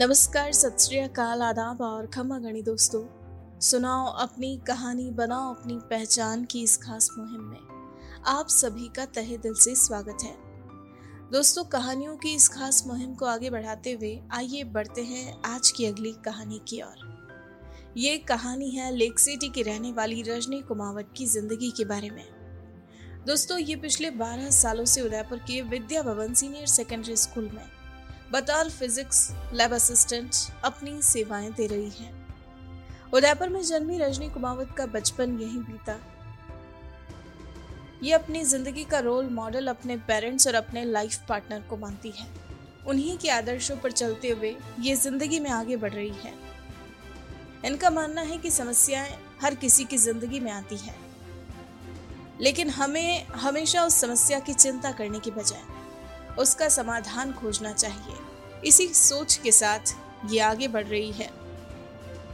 नमस्कार, सत श्रीकाल आदाब और खमा गणी दोस्तों। सुनाओ अपनी कहानी, बनाओ अपनी पहचान की इस खास मुहिम में। आप सभी का तहे दिल से स्वागत है। दोस्तों, कहानियों की इस खास मुहिम को आगे बढ़ाते हुए आइए बढ़ते हैं आज की अगली कहानी की ओर। ये कहानी है लेक सिटी की रहने वाली रजनी कुमावत की ज़िंदगी के बारे में। दोस्तों, ये पिछले 12 सालों से उदयपुर के Vidya Bhavan senior secondary school में बतौर फिजिक्स लैब असिस्टेंट अपनी सेवाएँ दे रही हैं। उदयपुर में जन्मी रजनी कुमावत का बचपन यहीं बीता। ये अपनी ज़िंदगी का रोल मॉडल अपने पेरेंट्स और अपने लाइफ पार्टनर को मानती है। उन्हीं के आदर्शों पर चलते हुए ये ज़िंदगी में आगे बढ़ रही है। इनका मानना है कि समस्याएँ हर किसी की ज़िंदगी में आती है। लेकिन हमें हमेशा उस समस्या की चिंता करने की बजाय उसका समाधान खोजना चाहिए। इसी सोच के साथ ये आगे बढ़ रही है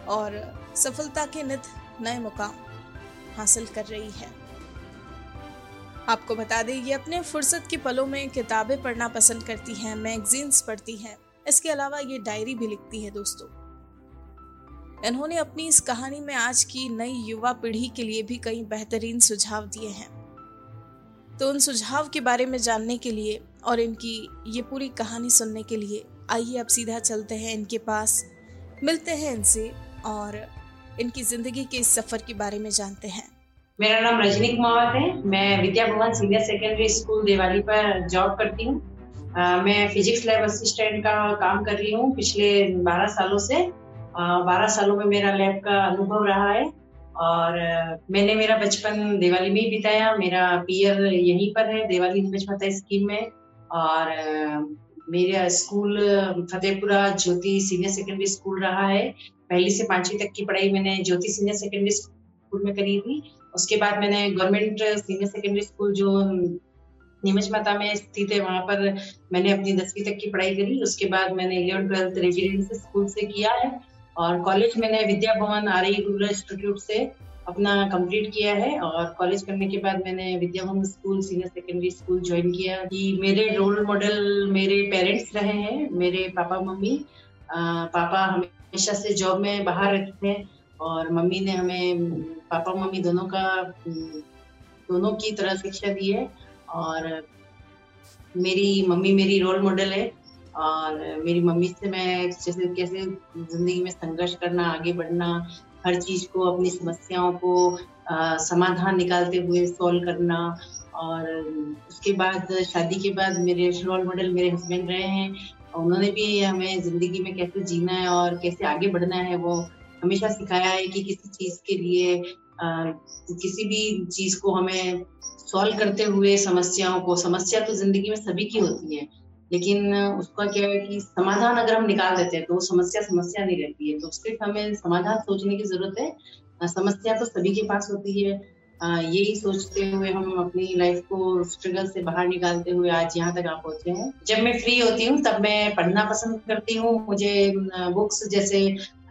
और सफलता के नित नए मुकाम हासिल कर रही है। आपको बता दें, ये अपने फुर्सत के पलों में किताबें पढ़ना पसंद करती हैं, मैगजीन्स पढ़ती हैं। इसके अलावा ये डायरी भी लिखती है दोस्तों। इन्होंने अपनी इस कहानी में आज की नई युवा पीढ़ी के लिए भी कई बेहतरीन सुझाव दिए हैं। तो उन सुझाव के बारे में जानने के लिए और इनकी ये पूरी कहानी सुनने के लिए आइए अब सीधा चलते हैं इनके पास। मिलते हैं इनसे और इनकी ज़िंदगी के इस सफ़र के बारे में जानते हैं। मेरा नाम रजनी कुमावत है। मैं Vidya Bhavan senior secondary school Devali पर जॉब करती हूँ। मैं फिजिक्स लैब असिस्टेंट का काम कर रही हूँ पिछले 12 सालों से। बारह सालों में मेरा लैब का अनुभव रहा है और मैंने मेरा बचपन दिवाली में ही बिताया। मेरा पियर यहीं पर है, दिवाली बचपन स्कीम में। और मेरा school, Fatehpura Jyoti senior secondary school रहा है। पहली से पांचवी तक की पढ़ाई मैंने ज्योति सीनियर सेकेंडरी स्कूल में करी थी। उसके बाद मैंने गवर्नमेंट सीनियर सेकेंडरी स्कूल जो नीमच माता में स्थित है, वहाँ पर मैंने अपनी दसवीं तक की पढ़ाई करी। उसके बाद मैंने इलेवन, ट्वेल्थ रेजिडेंसी स्कूल से किया है। और कॉलेज मैंने Vidya Bhavan are I rural institute से अपना कंप्लीट किया है और कॉलेज करने के बाद मैंने Vidyabhavan school senior secondary school join किया कि मेरे रोल मॉडल मेरे पेरेंट्स रहे हैं, मेरे पापा, मम्मी। पापा हमेशा से जॉब में बाहर रहते थे और मम्मी ने हमें, पापा, मम्मी दोनों का, दोनों की तरह शिक्षा दी है और मेरी मम्मी मेरी रोल मॉडल है और मेरी मम्मी से मैं जैसे कैसे ज़िंदगी में संघर्ष करना, आगे बढ़ना हर चीज़ को अपनी समस्याओं को समाधान निकालते हुए सॉल्व करना और उसके बाद शादी के बाद मेरे रोल मॉडल मेरे हस्बैंड रहे हैं और उन्होंने भी हमें ज़िंदगी में कैसे जीना है और कैसे आगे बढ़ना है वो हमेशा सिखाया है कि किसी चीज़ के लिए आ, किसी भी चीज़ को हमें सॉल्व करते हुए समस्याओं को समस्या तो ज़िंदगी में सभी की होती है लेकिन उसका क्या है कि समाधान अगर हम निकाल देते हैं तो वो समस्या समस्या नहीं रहती है। तो सिर्फ़ हमें समाधान सोचने की ज़रूरत है। समस्या तो सभी के पास होती है। यही सोचते हुए हम अपनी लाइफ को स्ट्रगल से बाहर निकालते हुए आज यहाँ तक आप पहुँचे हैं। जब मैं फ्री होती हूँ, तब मैं पढ़ना पसंद करती हूँ। मुझे बुक्स जैसे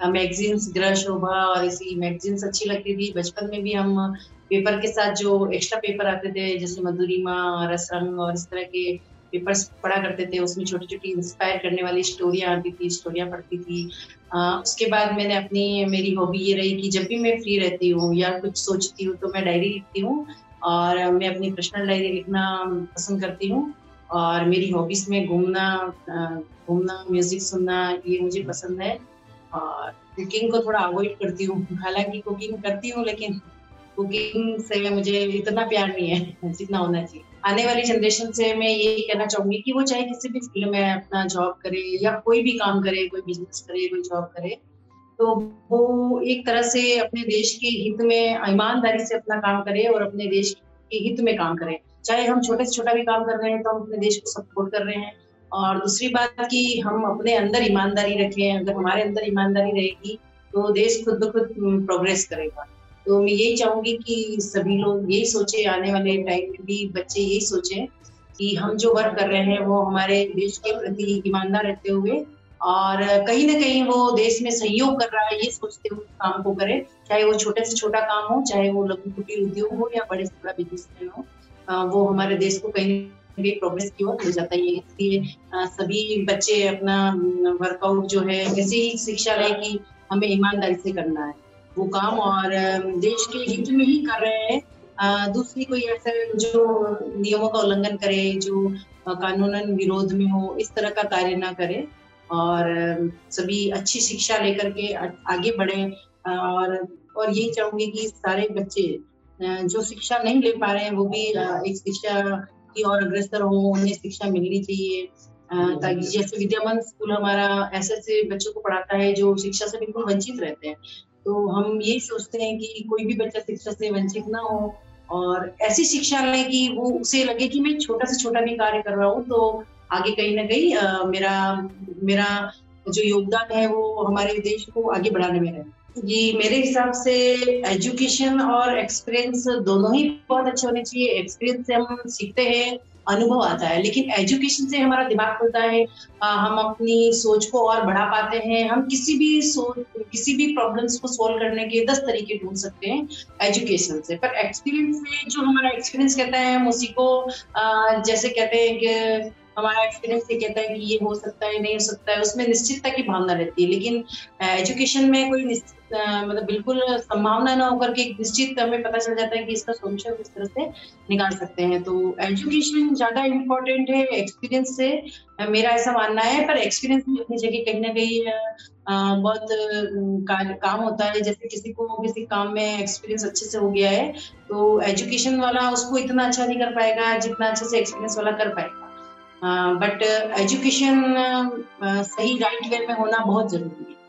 मैगजीन्स ग्रह शोभा और ऐसी मैगजीन्स अच्छी लगती थी। बचपन में भी हम पेपर के साथ जो एक्स्ट्रा पेपर आते थे, जैसे मधुरिमा, रसरंग और इस तरह के पेपर्स पढ़ा करते थे उसमें छोटी छोटी इंस्पायर करने वाली स्टोरियाँ आती थी स्टोरियाँ पढ़ती थी। आ, उसके बाद मैंने अपनी मेरी हॉबी ये रही कि जब भी मैं फ्री रहती हूँ या कुछ सोचती हूँ तो मैं डायरी लिखती हूँ और मैं अपनी पर्सनल डायरी लिखना पसंद करती हूँ और मेरी हॉबीज में घूमना घूमना म्यूज़िक सुनना ये मुझे पसंद है और कुकिंग को थोड़ा अवॉइड करती हूँ। हालाँकि कुकिंग करती हूँ लेकिन कुकिंग से मुझे इतना प्यार नहीं है जितना होना चाहिए। आने वाली जनरेशन से मैं यही कहना चाहूँगी कि वो चाहे किसी भी फ़ील्ड में अपना जॉब करे या कोई भी काम करे, कोई बिज़नेस करे, कोई जॉब करे तो वो एक तरह से अपने देश के हित में ईमानदारी से अपना काम करे और अपने देश के हित में काम करे। चाहे हम छोटे से छोटा भी काम कर रहे हैं तो हम अपने देश को सपोर्ट कर रहे हैं। और दूसरी बात कि हम अपने अंदर ईमानदारी रखें, अगर हमारे अंदर ईमानदारी रहेगी तो देश खुद ब खुद प्रोग्रेस करेगा। तो मैं यही चाहूँगी कि सभी लोग यही सोचे, आने वाले टाइम में भी बच्चे यही सोचे कि हम जो वर्क कर रहे हैं वो हमारे देश के प्रति ईमानदार रहते हुए और कहीं ना कहीं वो देश में सहयोग कर रहा है, ये सोचते हुए काम को करे। चाहे वो छोटे से छोटा काम हो, चाहे वो लघु कुटीर उद्योग हो या बड़े से बड़ा बिज़नेस हो वो हमारे देश को कहीं भी प्रोग्रेस की ओर हो जाता है। इसलिए सभी बच्चे अपना वर्कआउट जो है, ऐसी ही शिक्षा लें कि हमें ईमानदारी से करना है। वो काम और देश के हित में ही कर रहे हैं। दूसरी कोई ऐसा जो नियमों का उल्लंघन करे, जो कानूनन विरोध में हो, इस तरह का कार्य ना करे और सभी अच्छी शिक्षा लेकर के आगे बढ़े। और और यही चाहूँगी कि सारे बच्चे जो शिक्षा नहीं ले पा रहे हैं, वो भी एक शिक्षा की और अग्रसर हो, उन्हें शिक्षा मिलनी चाहिए। ताकि जैसे विद्यामान स्कूल हमारा ऐसे ऐसे बच्चों को पढ़ाता है, जो शिक्षा से बिल्कुल वंचित रहते हैं। तो हम यही सोचते हैं कि कोई भी बच्चा शिक्षा से वंचित ना हो और ऐसी शिक्षा लें कि वो उसे लगे कि मैं छोटा से छोटा भी कार्य कर रहा हूँ तो आगे कहीं ना कहीं मेरा मेरा जो योगदान है वो हमारे देश को आगे बढ़ाने में है। जी मेरे हिसाब से एजुकेशन और एक्सपीरियंस दोनों ही बहुत अच्छे होने चाहिए। एक्सपीरियंस से हम सीखते हैं अनुभव आता है। लेकिन एजुकेशन से हमारा दिमाग खुलता है हम अपनी सोच को और बढ़ा पाते हैं। हम किसी भी किसी भी प्रॉब्लम्स को सोल्व करने के दस तरीके ढूंढ सकते हैं एजुकेशन से। पर एक्सपीरियंस में जो हमारा एक्सपीरियंस कहता है, हम उसी को जैसे कहते हैं कि हमारा एक्सपीरियंस ये कहता है कि ये हो सकता है, नहीं हो सकता है, उसमें निश्चितता की भावना रहती है। लेकिन एजुकेशन में कोई मतलब बिल्कुल संभावना ना होकर के निश्चित हमें पता चल जाता है कि इसका सोल्यूशन किस तरह से निकाल सकते हैं। तो एजुकेशन ज़्यादा इम्पोर्टेंट है एक्सपीरियंस से मेरा ऐसा मानना है, पर एक्सपीरियंस भी अपनी जगह कहीं ना कहीं बहुत काम होता है। जैसे किसी को किसी काम में एक्सपीरियंस अच्छे से हो गया है तो एजुकेशन वाला उसको इतना अच्छा नहीं कर पाएगा, जितना अच्छे से एक्सपीरियंस वाला कर पाएगा। बट एजुकेशन सही राइट वे में होना बहुत ज़रूरी है।